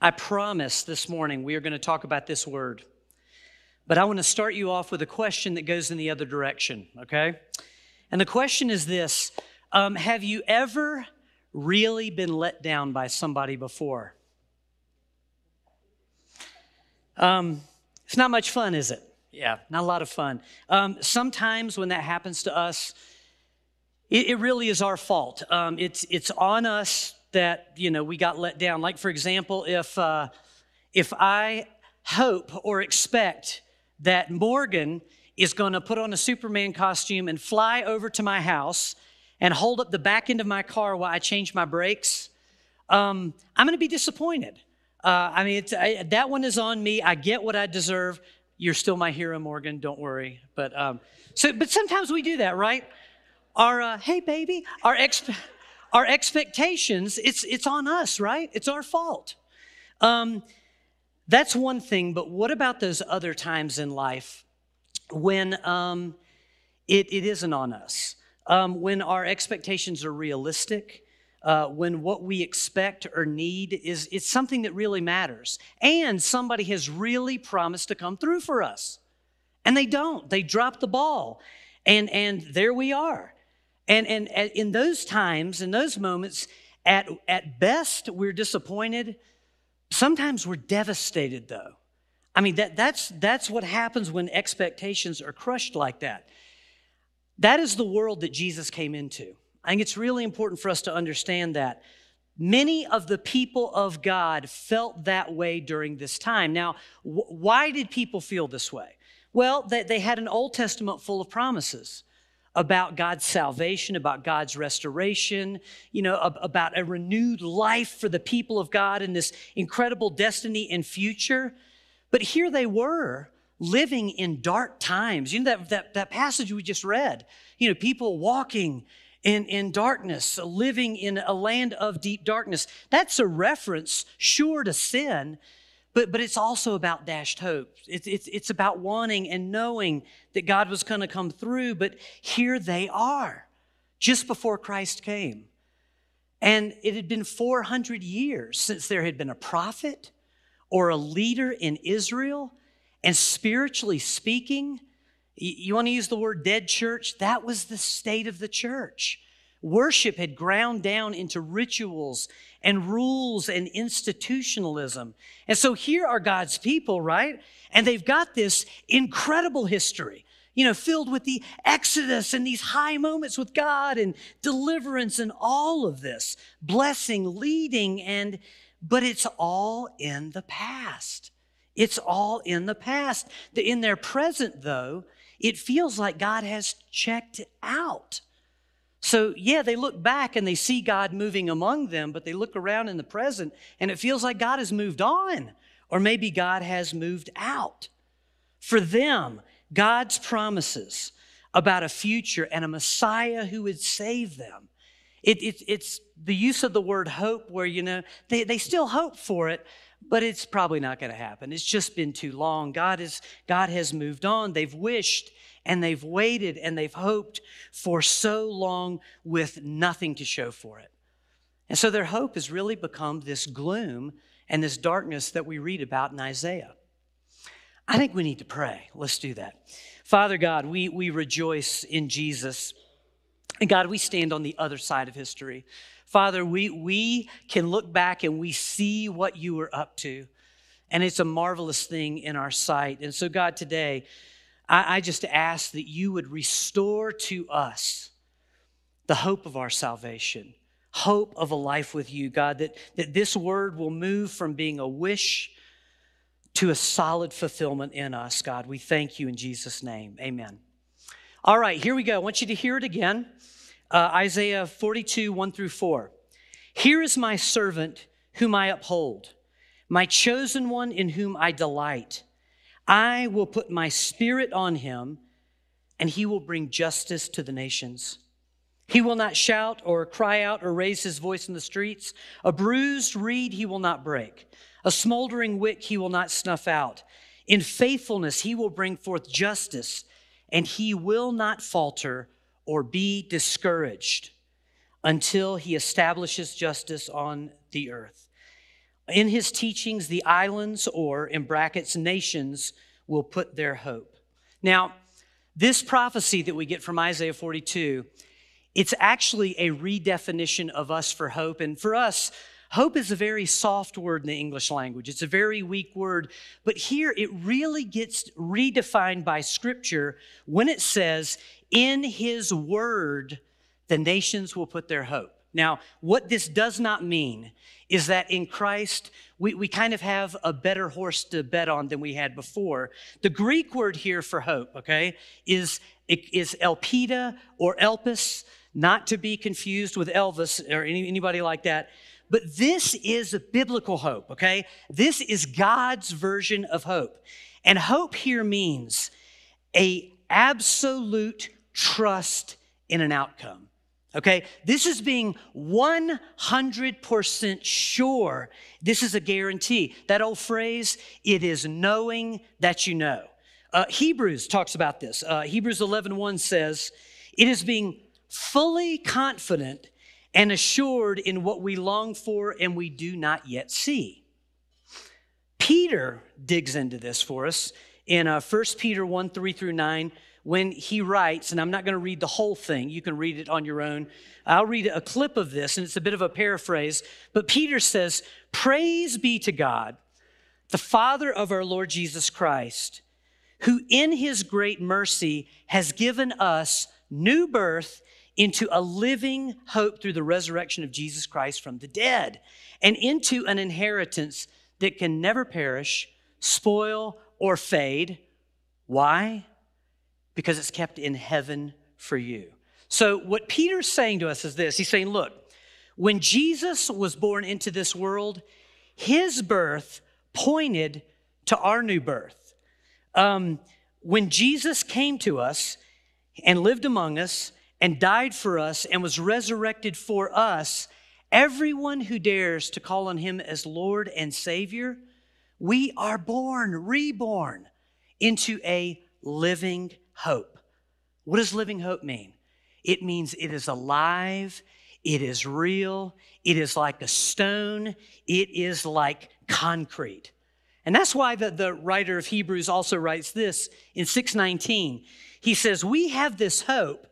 I promise this morning we are going to talk about this word. But I want to start you off with a question that goes in the other direction, okay? And the question is this um, Have you ever really been let down by somebody before? Um, it's not much fun, is it? Yeah, not a lot of fun. Um, sometimes when that happens to us, it, it really is our fault. Um, it's, it's on us that, you know, we got let down. Like, for example, if, uh, if I hope or expect that Morgan is going to put on a Superman costume and fly over to my house and hold up the back end of my car while I change my brakes, um, I'm going to be disappointed. Uh, I mean, I, that one is on me. I get what I deserve. You're still my hero, Morgan. Don't worry. But um, so, but sometimes we do that, right? Our uh, hey, baby, our ex, our expectations. It's it's on us, right? It's our fault. Um, that's one thing. But what about those other times in life when um, it, it isn't on us? Um, when our expectations are realistic? uh, when what we expect or need is it's something that really matters and somebody has really promised to come through for us and they don't they drop the ball and and there we are and and, and in those times in those moments at at best we're disappointed sometimes we're devastated though i mean that that's that's what happens when expectations are crushed like that that is the world that jesus came into I think it's really important for us to understand that. Many of the people of God felt that way during this time. Now, wh- why did people feel this way? Well, they, they had an Old Testament full of promises about God's salvation, about God's restoration, you know, about a renewed life for the people of God and this incredible destiny and future. But here they were living in dark times. You know, that, that, that passage we just read, you know, people walking in, in darkness, living in a land of deep darkness. That's a reference, sure, to sin, but, but it's also about dashed hope. It's, it's, it's about wanting and knowing that God was going to come through, but here they are, just before Christ came. And it had been 400 years since there had been a prophet or a leader in Israel. And spiritually speaking, you want to use the word dead church? That was the state of the church. Worship had ground down into rituals and rules and institutionalism. And so here are God's people, right? And they've got this incredible history, you know, filled with the Exodus and these high moments with God and deliverance and all of this, blessing, leading, and, but it's all in the past. It's all in the past. In their present, though, it feels like God has checked out. So, yeah, they look back and they see God moving among them, but they look around in the present and it feels like God has moved on, or maybe God has moved out. For them, God's promises about a future and a Messiah who would save them. It, it, it's the use of the word hope, where, you know, they, they still hope for it, but it's probably not going to happen. It's just been too long. God, is, God has moved on. They've wished and they've waited and they've hoped for so long with nothing to show for it. And so their hope has really become this gloom and this darkness that we read about in Isaiah. I think we need to pray. Let's do that. Father God, we, we rejoice in Jesus. And God, we stand on the other side of history. Father, we, we can look back and we see what you were up to. And it's a marvelous thing in our sight. And so, God, today, I, I just ask that you would restore to us the hope of our salvation, hope of a life with you, God, that, that this word will move from being a wish to a solid fulfillment in us, God. We thank you in Jesus' name. Amen. All right, here we go. I want you to hear it again uh, Isaiah 42, 1 through 4. Here is my servant whom I uphold, my chosen one in whom I delight. I will put my spirit on him, and he will bring justice to the nations. He will not shout or cry out or raise his voice in the streets. A bruised reed he will not break. A smoldering wick he will not snuff out. In faithfulness he will bring forth justice, and he will not falter or be discouraged until he establishes justice on the earth. In his teachings, the islands, or in brackets, nations, will put their hope. Now, this prophecy that we get from Isaiah 42, it's actually a redefinition of us for hope. And for us, hope is a very soft word in the English language. It's a very weak word. But here it really gets redefined by Scripture when it says, In His Word, the nations will put their hope. Now, what this does not mean is that in Christ, we, we kind of have a better horse to bet on than we had before. The Greek word here for hope, okay, is, is elpida or elpis, not to be confused with Elvis or any, anybody like that. But this is a biblical hope, okay? This is God's version of hope. And hope here means a absolute trust in an outcome. Okay, this is being 100% sure. This is a guarantee. That old phrase, it is knowing that you know. Uh, Hebrews talks about this. Uh, Hebrews 11 1 says, It is being fully confident and assured in what we long for and we do not yet see. Peter digs into this for us in uh, 1 Peter 1 3 through 9 when he writes, and I'm not going to read the whole thing, you can read it on your own. I'll read a clip of this, and it's a bit of a paraphrase. But Peter says, Praise be to God, the Father of our Lord Jesus Christ, who in his great mercy has given us new birth into a living hope through the resurrection of Jesus Christ from the dead, and into an inheritance that can never perish, spoil, or fade. Why? because it's kept in heaven for you. So, what Peter's saying to us is this He's saying, look, when Jesus was born into this world, his birth pointed to our new birth. Um, when Jesus came to us and lived among us and died for us and was resurrected for us, everyone who dares to call on him as Lord and Savior, we are born, reborn into a living hope. What does living hope mean? It means it is alive, it is real, it is like a stone, it is like concrete. And that's why the, the writer of Hebrews also writes this in 619. He says, We have this hope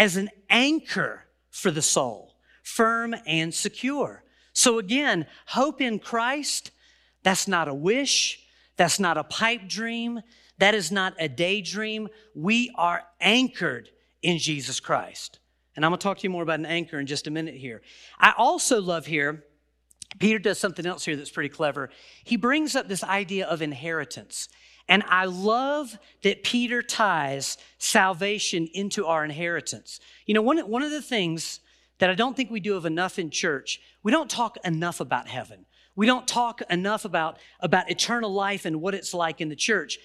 as an anchor for the soul, firm and secure. So again, hope in Christ, that's not a wish, that's not a pipe dream, that is not a daydream. We are anchored in Jesus Christ. And I'm going to talk to you more about an anchor in just a minute here. I also love here, Peter does something else here that's pretty clever. He brings up this idea of inheritance. And I love that Peter ties salvation into our inheritance. You know, one, one of the things that I don't think we do of enough in church, we don't talk enough about heaven. We don't talk enough about, about eternal life and what it's like in the church.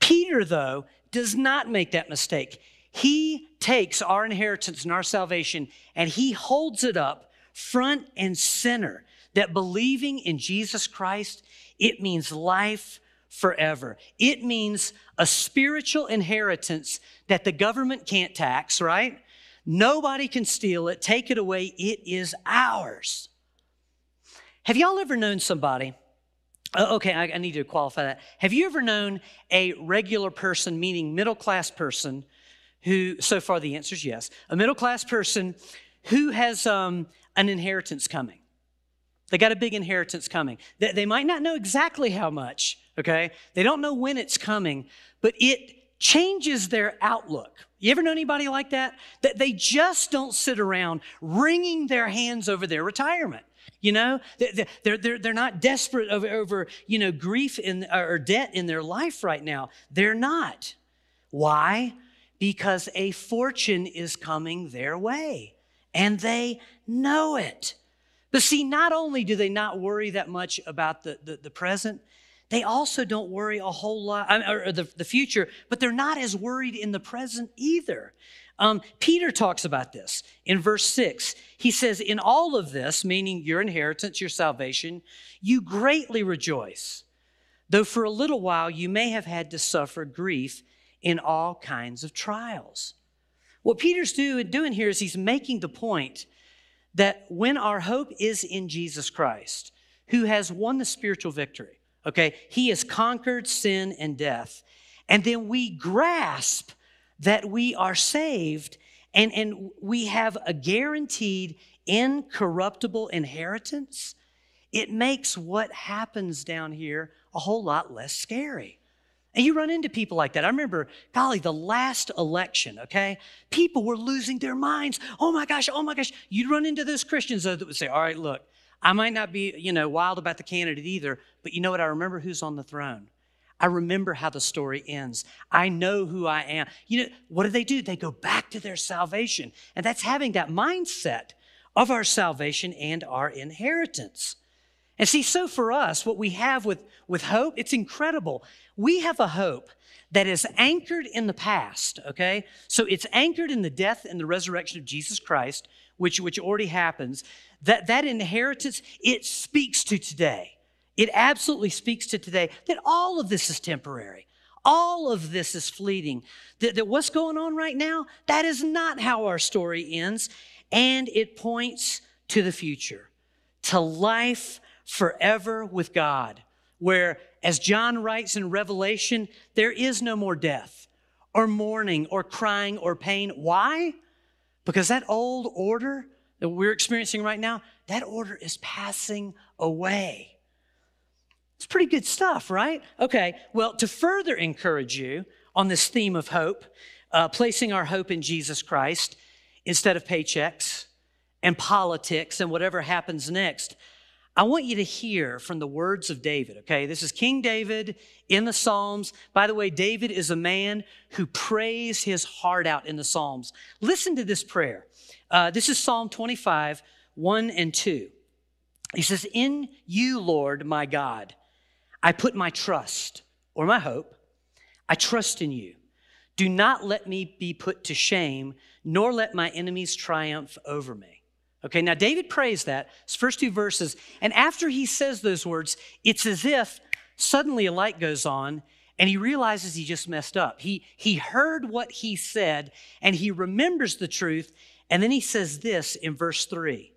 Peter, though, does not make that mistake. He takes our inheritance and our salvation and he holds it up front and center that believing in Jesus Christ, it means life forever. It means a spiritual inheritance that the government can't tax, right? Nobody can steal it, take it away. It is ours. Have y'all ever known somebody uh, okay, I, need to qualify that. Have you ever known a regular person, meaning middle class person, who, so far the answer is yes, a middle class person who has um, an inheritance coming? They got a big inheritance coming. They might not know exactly how much, okay? They don't know when it's coming, but it changes their outlook. You ever know anybody like that? That they just don't sit around wringing their hands over their retirement. You know, they're, they're, they're not desperate over, over, you know, grief in, or debt in their life right now. They're not. Why? Because a fortune is coming their way and they know it. But see, not only do they not worry that much about the, the, the present, they also don't worry a whole lot, or the, the future, but they're not as worried in the present either. Um, Peter talks about this in verse 6. He says, In all of this, meaning your inheritance, your salvation, you greatly rejoice, though for a little while you may have had to suffer grief in all kinds of trials. What Peter's do, doing here is he's making the point that when our hope is in Jesus Christ, who has won the spiritual victory. Okay? He has conquered sin and death. And then we grasp that we are saved and, and we have a guaranteed incorruptible inheritance. It makes what happens down here a whole lot less scary. And you run into people like that. I remember, golly, the last election, okay? People were losing their minds. Oh my gosh, oh my gosh. You'd run into those Christians that would say, all right, look, I might not be, you know, wild about the candidate either, but you know what? I remember who's on the throne. I remember how the story ends. I know who I am. You know, what do they do? They go back to their salvation. And that's having that mindset of our salvation and our inheritance. And see, so for us, what we have with, with hope, it's incredible. We have a hope that is anchored in the past, okay? So it's anchored in the death and the resurrection of Jesus Christ, which, which already happens. That, that inheritance, it speaks to today. It absolutely speaks to today that all of this is temporary. All of this is fleeting. That, that what's going on right now, that is not how our story ends. And it points to the future, to life forever with God, where, as John writes in Revelation, there is no more death or mourning or crying or pain. Why? Because that old order that we're experiencing right now, that order is passing away. It's pretty good stuff, right? Okay, well, to further encourage you on this theme of hope, uh, placing our hope in Jesus Christ instead of paychecks and politics and whatever happens next, I want you to hear from the words of David, okay? This is King David in the Psalms. By the way, David is a man who prays his heart out in the Psalms. Listen to this prayer. Uh, this is Psalm 25, 1 and 2. He says, In you, Lord, my God, I put my trust or my hope. I trust in you. Do not let me be put to shame, nor let my enemies triumph over me. Okay, now David prays that, his first two verses, and after he says those words, it's as if suddenly a light goes on and he realizes he just messed up. He, he heard what he said and he remembers the truth, and then he says this in verse three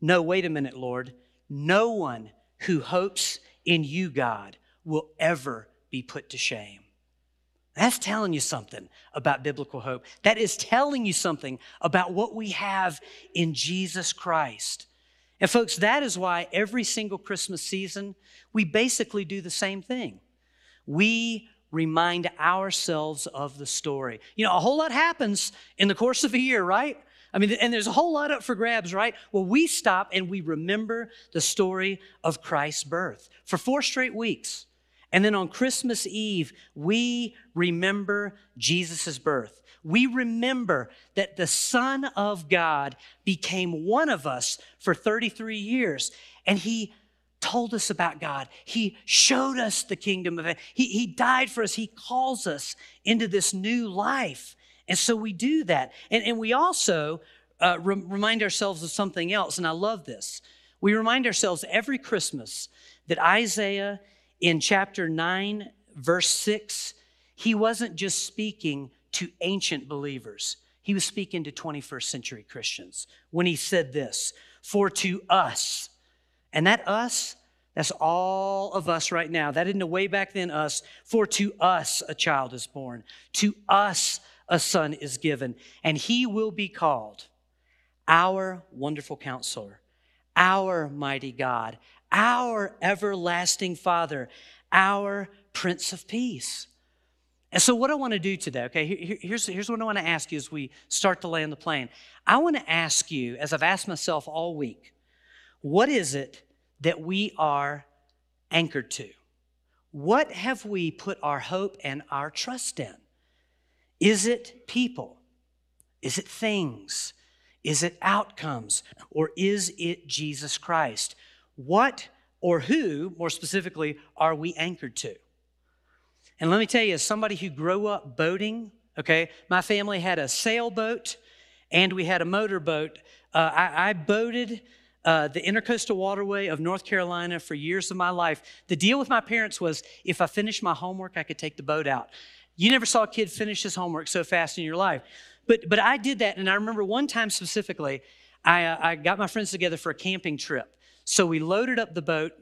No, wait a minute, Lord. No one who hopes in you, God, will ever be put to shame. That's telling you something about biblical hope. That is telling you something about what we have in Jesus Christ. And, folks, that is why every single Christmas season, we basically do the same thing. We remind ourselves of the story. You know, a whole lot happens in the course of a year, right? I mean, and there's a whole lot up for grabs, right? Well, we stop and we remember the story of Christ's birth for four straight weeks. And then on Christmas Eve, we remember Jesus' birth. We remember that the Son of God became one of us for 33 years, and He told us about God. He showed us the kingdom of it. He, he died for us. He calls us into this new life. And so we do that. And, and we also uh, re- remind ourselves of something else, and I love this. We remind ourselves every Christmas that Isaiah in chapter 9, verse 6, he wasn't just speaking to ancient believers, he was speaking to 21st century Christians when he said this For to us, and that us, that's all of us right now. That isn't a way back then us. For to us a child is born, to us a son is given, and he will be called our wonderful counselor, our mighty God, our everlasting Father, our Prince of Peace. And so, what I want to do today, okay, here's, here's what I want to ask you as we start to land the plane. I want to ask you, as I've asked myself all week, what is it that we are anchored to? What have we put our hope and our trust in? Is it people? Is it things? Is it outcomes? Or is it Jesus Christ? What or who, more specifically, are we anchored to? And let me tell you, as somebody who grew up boating, okay, my family had a sailboat and we had a motorboat. Uh, I, I, boated uh, the intercoastal waterway of North Carolina for years of my life. The deal with my parents was if I finished my homework, I could take the boat out. You never saw a kid finish his homework so fast in your life. But, but I did that, and I remember one time specifically, I, uh, I got my friends together for a camping trip. So we loaded up the boat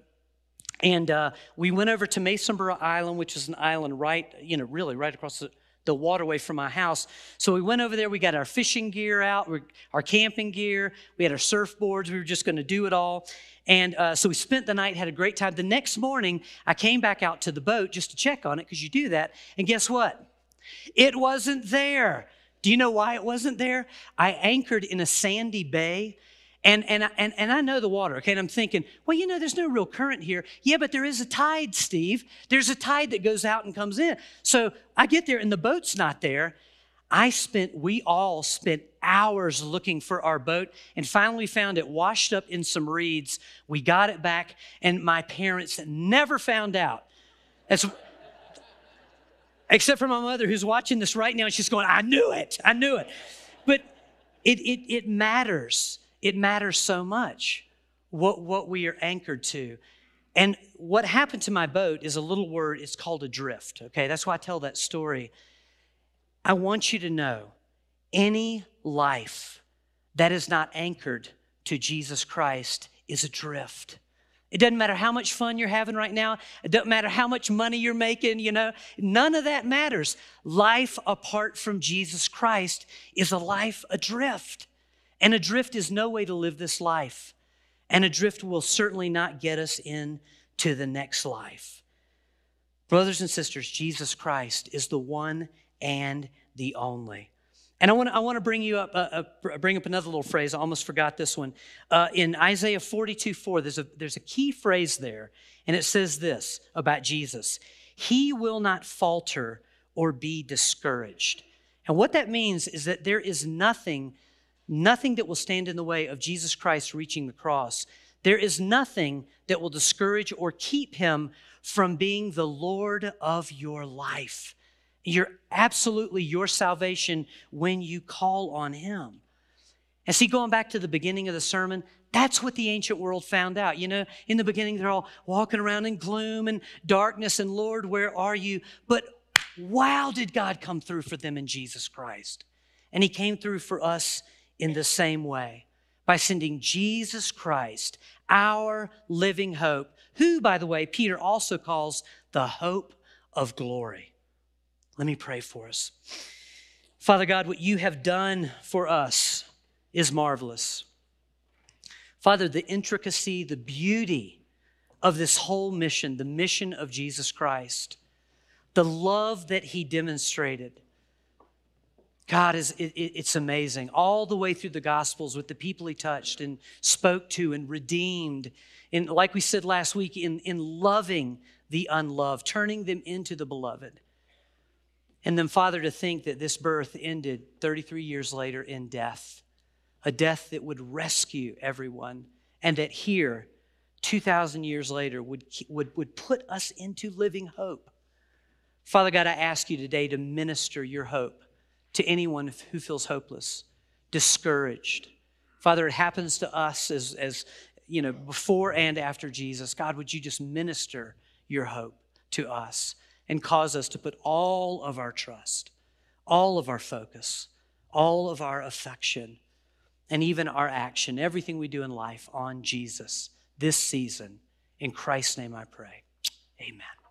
and uh, we went over to Masonboro Island, which is an island right, you know, really right across the, the waterway from my house. So we went over there. We got our fishing gear out, our camping gear. We had our surfboards. We were just going to do it all. And uh, so we spent the night, had a great time. The next morning, I came back out to the boat just to check on it because you do that. And guess what? It wasn't there. Do you know why it wasn't there? I anchored in a sandy bay. And, and, and, and I know the water, okay? And I'm thinking, well, you know, there's no real current here. Yeah, but there is a tide, Steve. There's a tide that goes out and comes in. So I get there and the boat's not there. I spent, we all spent hours looking for our boat and finally found it washed up in some reeds. We got it back, and my parents never found out. That's, except for my mother who's watching this right now and she's going, I knew it, I knew it. But it, it, it matters. It matters so much what, what we are anchored to. And what happened to my boat is a little word, it's called adrift. Okay, that's why I tell that story. I want you to know any life that is not anchored to Jesus Christ is adrift. It doesn't matter how much fun you're having right now. It doesn't matter how much money you're making, you know. None of that matters. Life apart from Jesus Christ is a life adrift. And adrift is no way to live this life. And adrift will certainly not get us into the next life. Brothers and sisters, Jesus Christ is the one and the only. And I want to, I want to bring you up, uh, uh, bring up another little phrase. I almost forgot this one. Uh, in Isaiah 42 4, there's a, there's a key phrase there, and it says this about Jesus He will not falter or be discouraged. And what that means is that there is nothing, nothing that will stand in the way of Jesus Christ reaching the cross. There is nothing that will discourage or keep him from being the Lord of your life. You're absolutely your salvation when you call on Him. And see, going back to the beginning of the sermon, that's what the ancient world found out. You know, in the beginning, they're all walking around in gloom and darkness, and Lord, where are you? But wow, did God come through for them in Jesus Christ. And He came through for us in the same way by sending Jesus Christ, our living hope, who, by the way, Peter also calls the hope of glory. Let me pray for us. Father God, what you have done for us is marvelous. Father, the intricacy, the beauty of this whole mission, the mission of Jesus Christ, the love that he demonstrated. God, is it, it's amazing. All the way through the Gospels with the people he touched and spoke to and redeemed. And like we said last week, in, in loving the unloved, turning them into the beloved. And then, Father, to think that this birth ended 33 years later in death, a death that would rescue everyone, and that here, 2,000 years later, would, would, would put us into living hope. Father God, I ask you today to minister your hope to anyone who feels hopeless, discouraged. Father, it happens to us as, as you know, before and after Jesus. God, would you just minister your hope to us? and cause us to put all of our trust, all of our focus, all of our affection, and even our action, everything we do in life on Jesus this season. In Christ's name I pray. Amen.